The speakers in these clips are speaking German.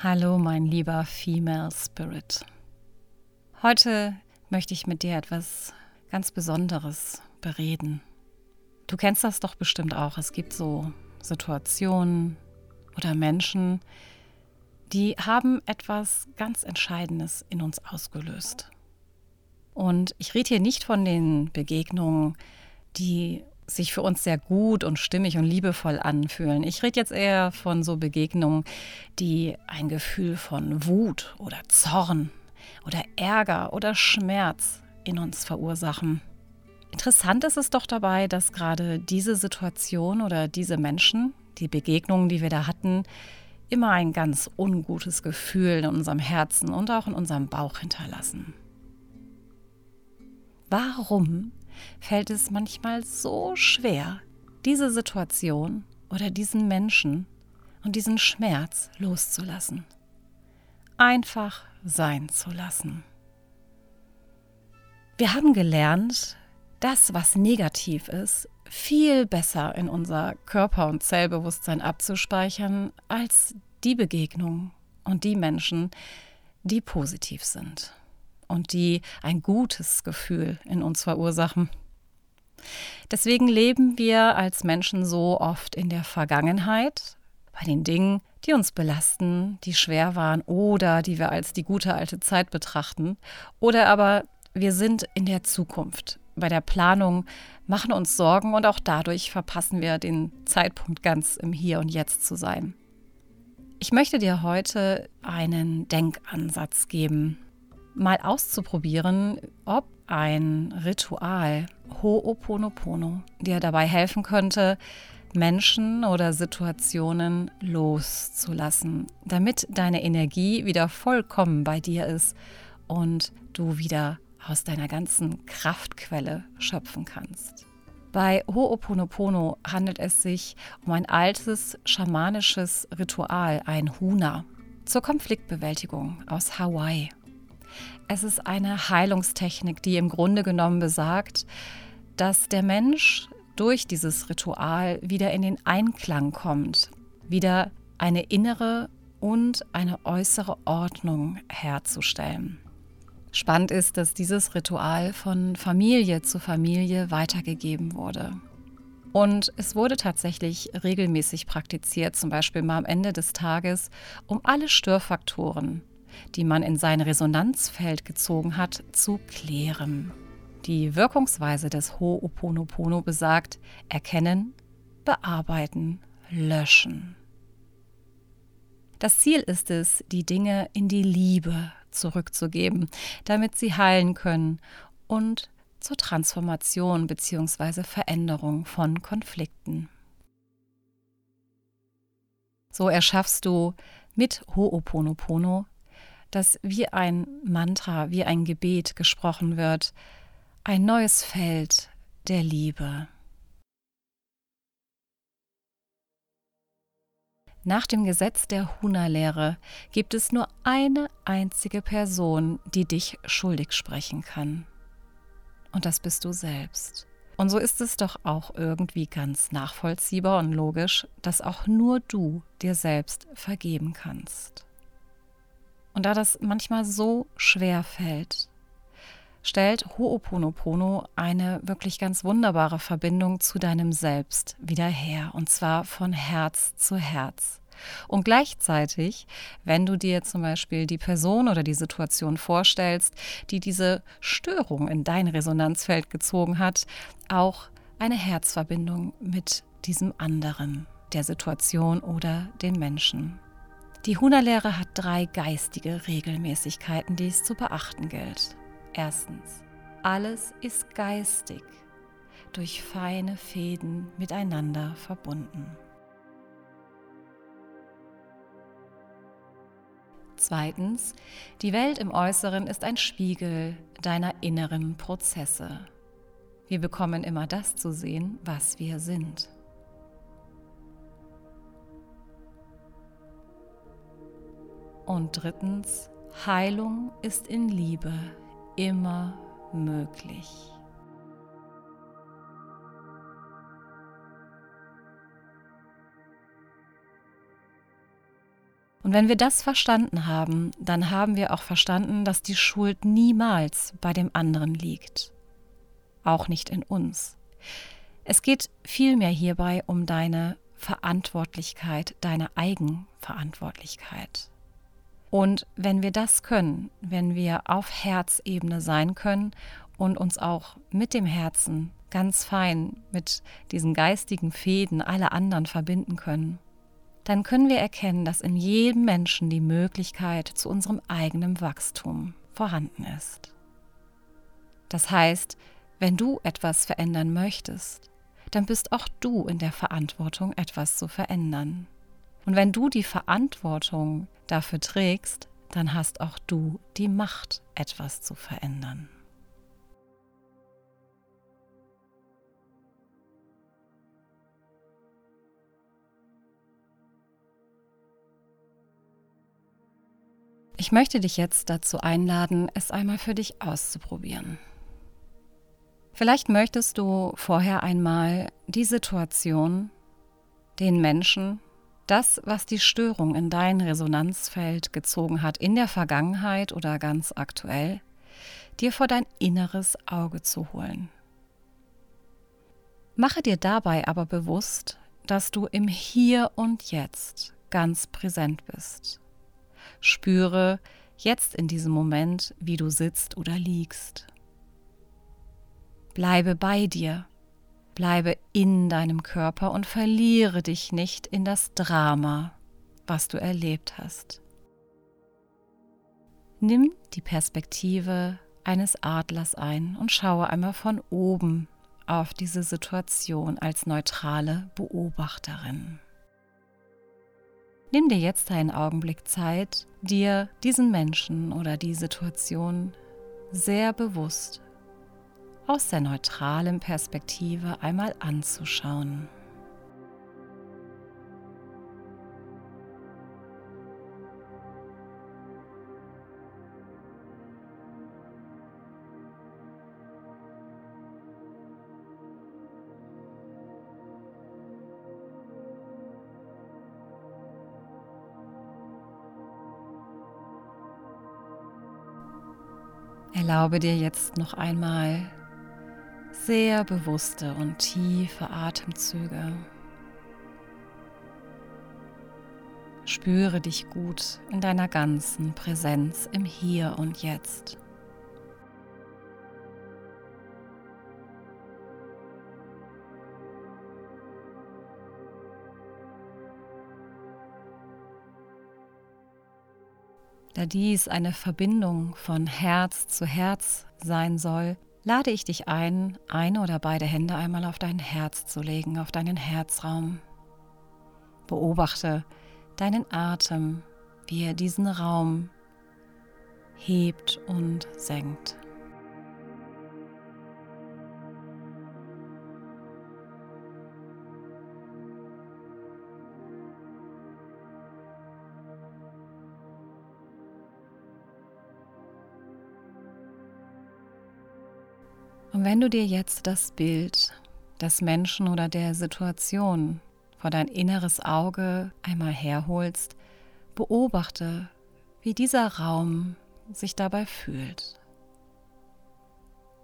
Hallo, mein lieber Female Spirit. Heute möchte ich mit dir etwas ganz Besonderes bereden. Du kennst das doch bestimmt auch. Es gibt so Situationen oder Menschen, die haben etwas ganz Entscheidendes in uns ausgelöst. Und ich rede hier nicht von den Begegnungen, die sich für uns sehr gut und stimmig und liebevoll anfühlen. Ich rede jetzt eher von so Begegnungen, die ein Gefühl von Wut oder Zorn oder Ärger oder Schmerz in uns verursachen. Interessant ist es doch dabei, dass gerade diese Situation oder diese Menschen, die Begegnungen, die wir da hatten, immer ein ganz ungutes Gefühl in unserem Herzen und auch in unserem Bauch hinterlassen. Warum fällt es manchmal so schwer, diese Situation oder diesen Menschen und diesen Schmerz loszulassen. Einfach sein zu lassen. Wir haben gelernt, das, was negativ ist, viel besser in unser Körper- und Zellbewusstsein abzuspeichern als die Begegnungen und die Menschen, die positiv sind und die ein gutes Gefühl in uns verursachen. Deswegen leben wir als Menschen so oft in der Vergangenheit, bei den Dingen, die uns belasten, die schwer waren oder die wir als die gute alte Zeit betrachten. Oder aber wir sind in der Zukunft. Bei der Planung machen uns Sorgen und auch dadurch verpassen wir den Zeitpunkt ganz im Hier und Jetzt zu sein. Ich möchte dir heute einen Denkansatz geben, mal auszuprobieren, ob ein Ritual Ho'oponopono dir dabei helfen könnte, Menschen oder Situationen loszulassen, damit deine Energie wieder vollkommen bei dir ist und du wieder aus deiner ganzen Kraftquelle schöpfen kannst. Bei Ho'oponopono handelt es sich um ein altes schamanisches Ritual, ein Huna, zur Konfliktbewältigung aus Hawaii. Es ist eine Heilungstechnik, die im Grunde genommen besagt, dass der Mensch durch dieses Ritual wieder in den Einklang kommt, wieder eine innere und eine äußere Ordnung herzustellen. Spannend ist, dass dieses Ritual von Familie zu Familie weitergegeben wurde. Und es wurde tatsächlich regelmäßig praktiziert, zum Beispiel mal am Ende des Tages, um alle Störfaktoren, die man in sein Resonanzfeld gezogen hat, zu klären. Die Wirkungsweise des Ho'oponopono besagt erkennen, bearbeiten, löschen. Das Ziel ist es, die Dinge in die Liebe zurückzugeben, damit sie heilen können und zur Transformation bzw. Veränderung von Konflikten. So erschaffst du mit Ho'oponopono dass wie ein Mantra, wie ein Gebet gesprochen wird, ein neues Feld der Liebe. Nach dem Gesetz der Huna-Lehre gibt es nur eine einzige Person, die dich schuldig sprechen kann. Und das bist du selbst. Und so ist es doch auch irgendwie ganz nachvollziehbar und logisch, dass auch nur du dir selbst vergeben kannst. Und da das manchmal so schwer fällt, stellt Ho'oponopono eine wirklich ganz wunderbare Verbindung zu deinem Selbst wieder her, und zwar von Herz zu Herz. Und gleichzeitig, wenn du dir zum Beispiel die Person oder die Situation vorstellst, die diese Störung in dein Resonanzfeld gezogen hat, auch eine Herzverbindung mit diesem anderen, der Situation oder dem Menschen. Die Huna-Lehre hat drei geistige Regelmäßigkeiten, die es zu beachten gilt. Erstens, alles ist geistig, durch feine Fäden miteinander verbunden. Zweitens, die Welt im Äußeren ist ein Spiegel deiner inneren Prozesse. Wir bekommen immer das zu sehen, was wir sind. Und drittens, Heilung ist in Liebe immer möglich. Und wenn wir das verstanden haben, dann haben wir auch verstanden, dass die Schuld niemals bei dem anderen liegt. Auch nicht in uns. Es geht vielmehr hierbei um deine Verantwortlichkeit, deine Eigenverantwortlichkeit. Und wenn wir das können, wenn wir auf Herzebene sein können und uns auch mit dem Herzen ganz fein mit diesen geistigen Fäden alle anderen verbinden können, dann können wir erkennen, dass in jedem Menschen die Möglichkeit zu unserem eigenen Wachstum vorhanden ist. Das heißt, wenn du etwas verändern möchtest, dann bist auch du in der Verantwortung, etwas zu verändern. Und wenn du die Verantwortung dafür trägst, dann hast auch du die Macht, etwas zu verändern. Ich möchte dich jetzt dazu einladen, es einmal für dich auszuprobieren. Vielleicht möchtest du vorher einmal die Situation, den Menschen, das, was die Störung in dein Resonanzfeld gezogen hat, in der Vergangenheit oder ganz aktuell, dir vor dein inneres Auge zu holen. Mache dir dabei aber bewusst, dass du im Hier und Jetzt ganz präsent bist Spüre jetzt in diesem Moment, wie du sitzt oder liegst. Bleibe bei dir, bleibe in deinem Körper und verliere dich nicht in das Drama, was du erlebt hast. Nimm die Perspektive eines Adlers ein und schaue einmal von oben auf diese Situation als neutrale Beobachterin. Nimm dir jetzt einen Augenblick Zeit, dir diesen Menschen oder die Situation sehr bewusst aus der neutralen Perspektive einmal anzuschauen. Erlaube dir jetzt noch einmal sehr bewusste und tiefe Atemzüge. Spüre dich gut in deiner ganzen Präsenz im Hier und Jetzt. Da dies eine Verbindung von Herz zu Herz sein soll, lade ich dich ein, eine oder beide Hände einmal auf dein Herz zu legen, auf deinen Herzraum. Beobachte deinen Atem, wie er diesen Raum hebt und senkt. Wenn du dir jetzt das Bild des Menschen oder der Situation vor dein inneres Auge einmal herholst, beobachte, wie dieser Raum sich dabei fühlt.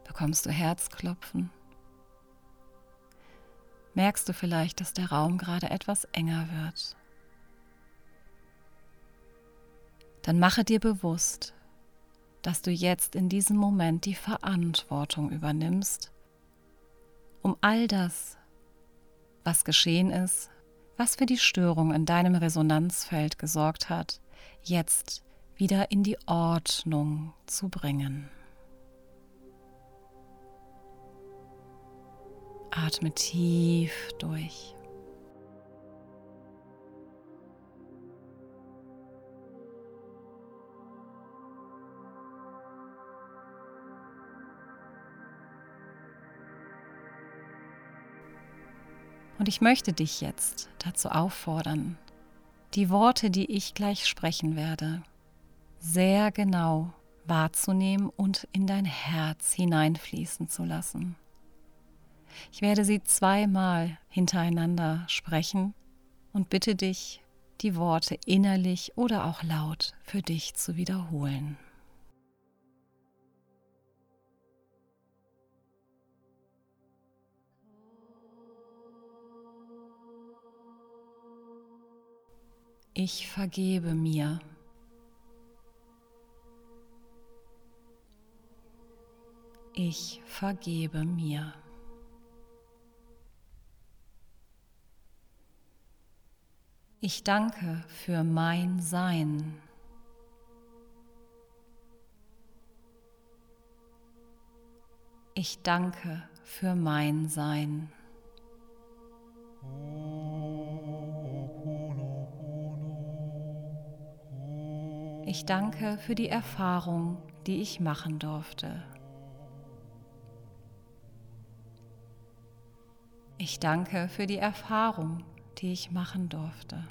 Bekommst du Herzklopfen? Merkst du vielleicht, dass der Raum gerade etwas enger wird? Dann mache dir bewusst, dass du jetzt in diesem Moment die Verantwortung übernimmst, um all das, was geschehen ist, was für die Störung in deinem Resonanzfeld gesorgt hat, jetzt wieder in die Ordnung zu bringen. Atme tief durch. Und ich möchte dich jetzt dazu auffordern, die Worte, die ich gleich sprechen werde, sehr genau wahrzunehmen und in dein Herz hineinfließen zu lassen. Ich werde sie zweimal hintereinander sprechen und bitte dich, die Worte innerlich oder auch laut für dich zu wiederholen. Ich vergebe mir. Ich vergebe mir. Ich danke für mein Sein. Ich danke für mein Sein. Ich danke für die Erfahrung, die ich machen durfte. Ich danke für die Erfahrung, die ich machen durfte.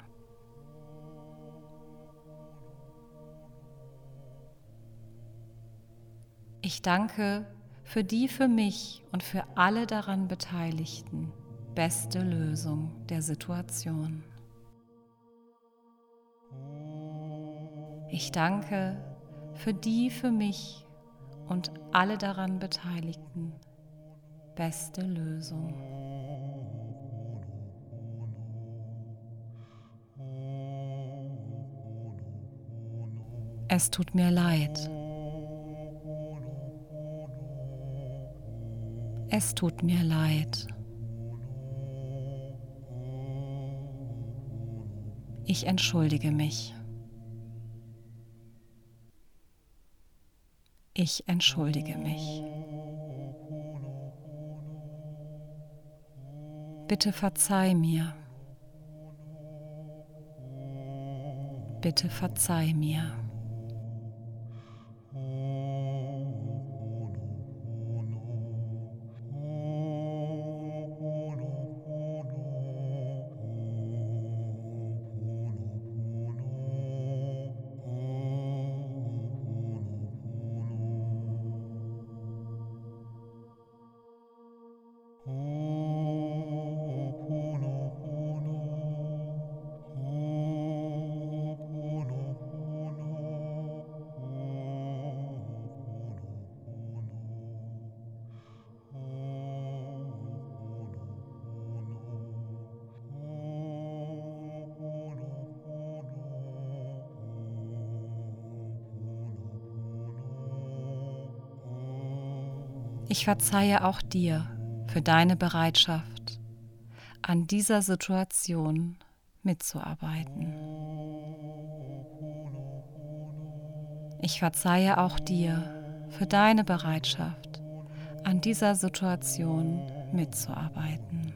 Ich danke für die für mich und für alle daran Beteiligten beste Lösung der Situation. Ich danke für die für mich und alle daran Beteiligten beste Lösung. Es tut mir leid. Es tut mir leid. Ich entschuldige mich. Ich entschuldige mich. Bitte verzeih mir. Bitte verzeih mir. Ich verzeihe auch dir für deine Bereitschaft, an dieser Situation mitzuarbeiten. Ich verzeihe auch dir für deine Bereitschaft, an dieser Situation mitzuarbeiten.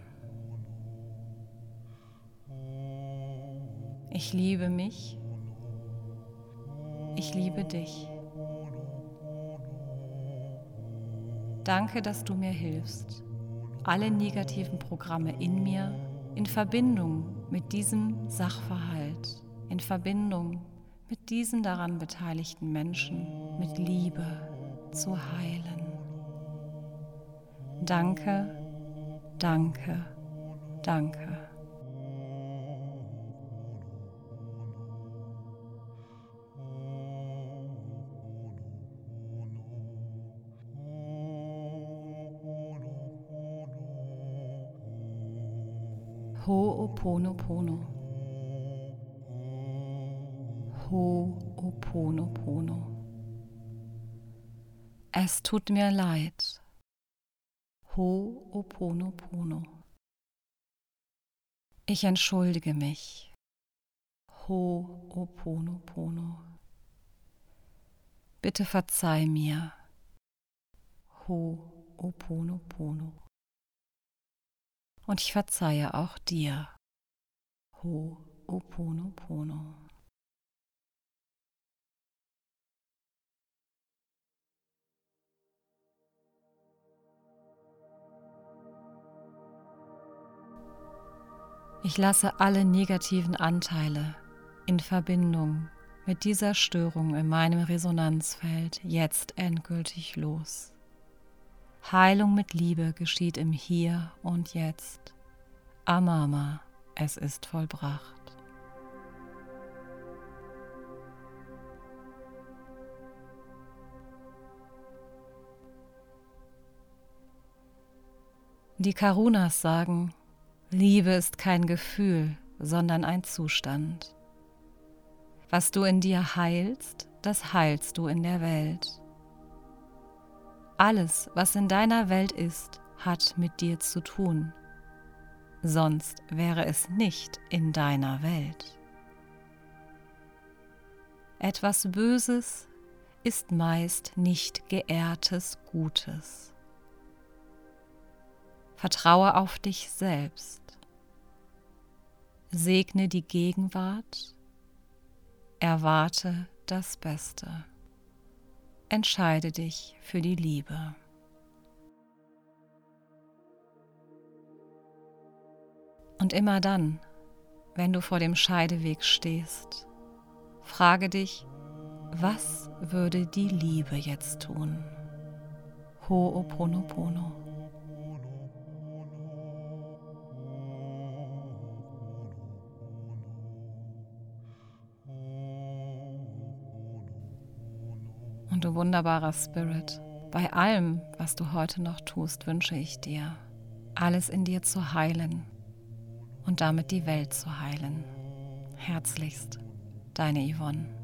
Ich liebe mich. Ich liebe dich. Danke, dass du mir hilfst, alle negativen Programme in mir in Verbindung mit diesem Sachverhalt, in Verbindung mit diesen daran beteiligten Menschen mit Liebe zu heilen. Danke, danke, danke. Ho'oponopono. Ho'oponopono. Es tut mir leid. Ho'oponopono. Ich entschuldige mich. Ho'oponopono. Bitte verzeih mir. Ho'oponopono und ich verzeihe auch dir. Ho Oponopono. Ich lasse alle negativen Anteile in Verbindung mit dieser Störung in meinem Resonanzfeld jetzt endgültig los. Heilung mit Liebe geschieht im Hier und Jetzt. Amama, es ist vollbracht. Die Karunas sagen, Liebe ist kein Gefühl, sondern ein Zustand. Was du in dir heilst, das heilst du in der Welt. Alles, was in deiner Welt ist, hat mit dir zu tun. Sonst wäre es nicht in deiner Welt. Etwas Böses ist meist nicht geehrtes Gutes. Vertraue auf dich selbst. Segne die Gegenwart. Erwarte das Beste. Entscheide dich für die Liebe. Und immer dann, wenn du vor dem Scheideweg stehst, frage dich, was würde die Liebe jetzt tun? Ho'oponopono. Und du wunderbarer Spirit, bei allem, was du heute noch tust, wünsche ich dir, alles in dir zu heilen und damit die Welt zu heilen. Herzlichst, deine Yvonne.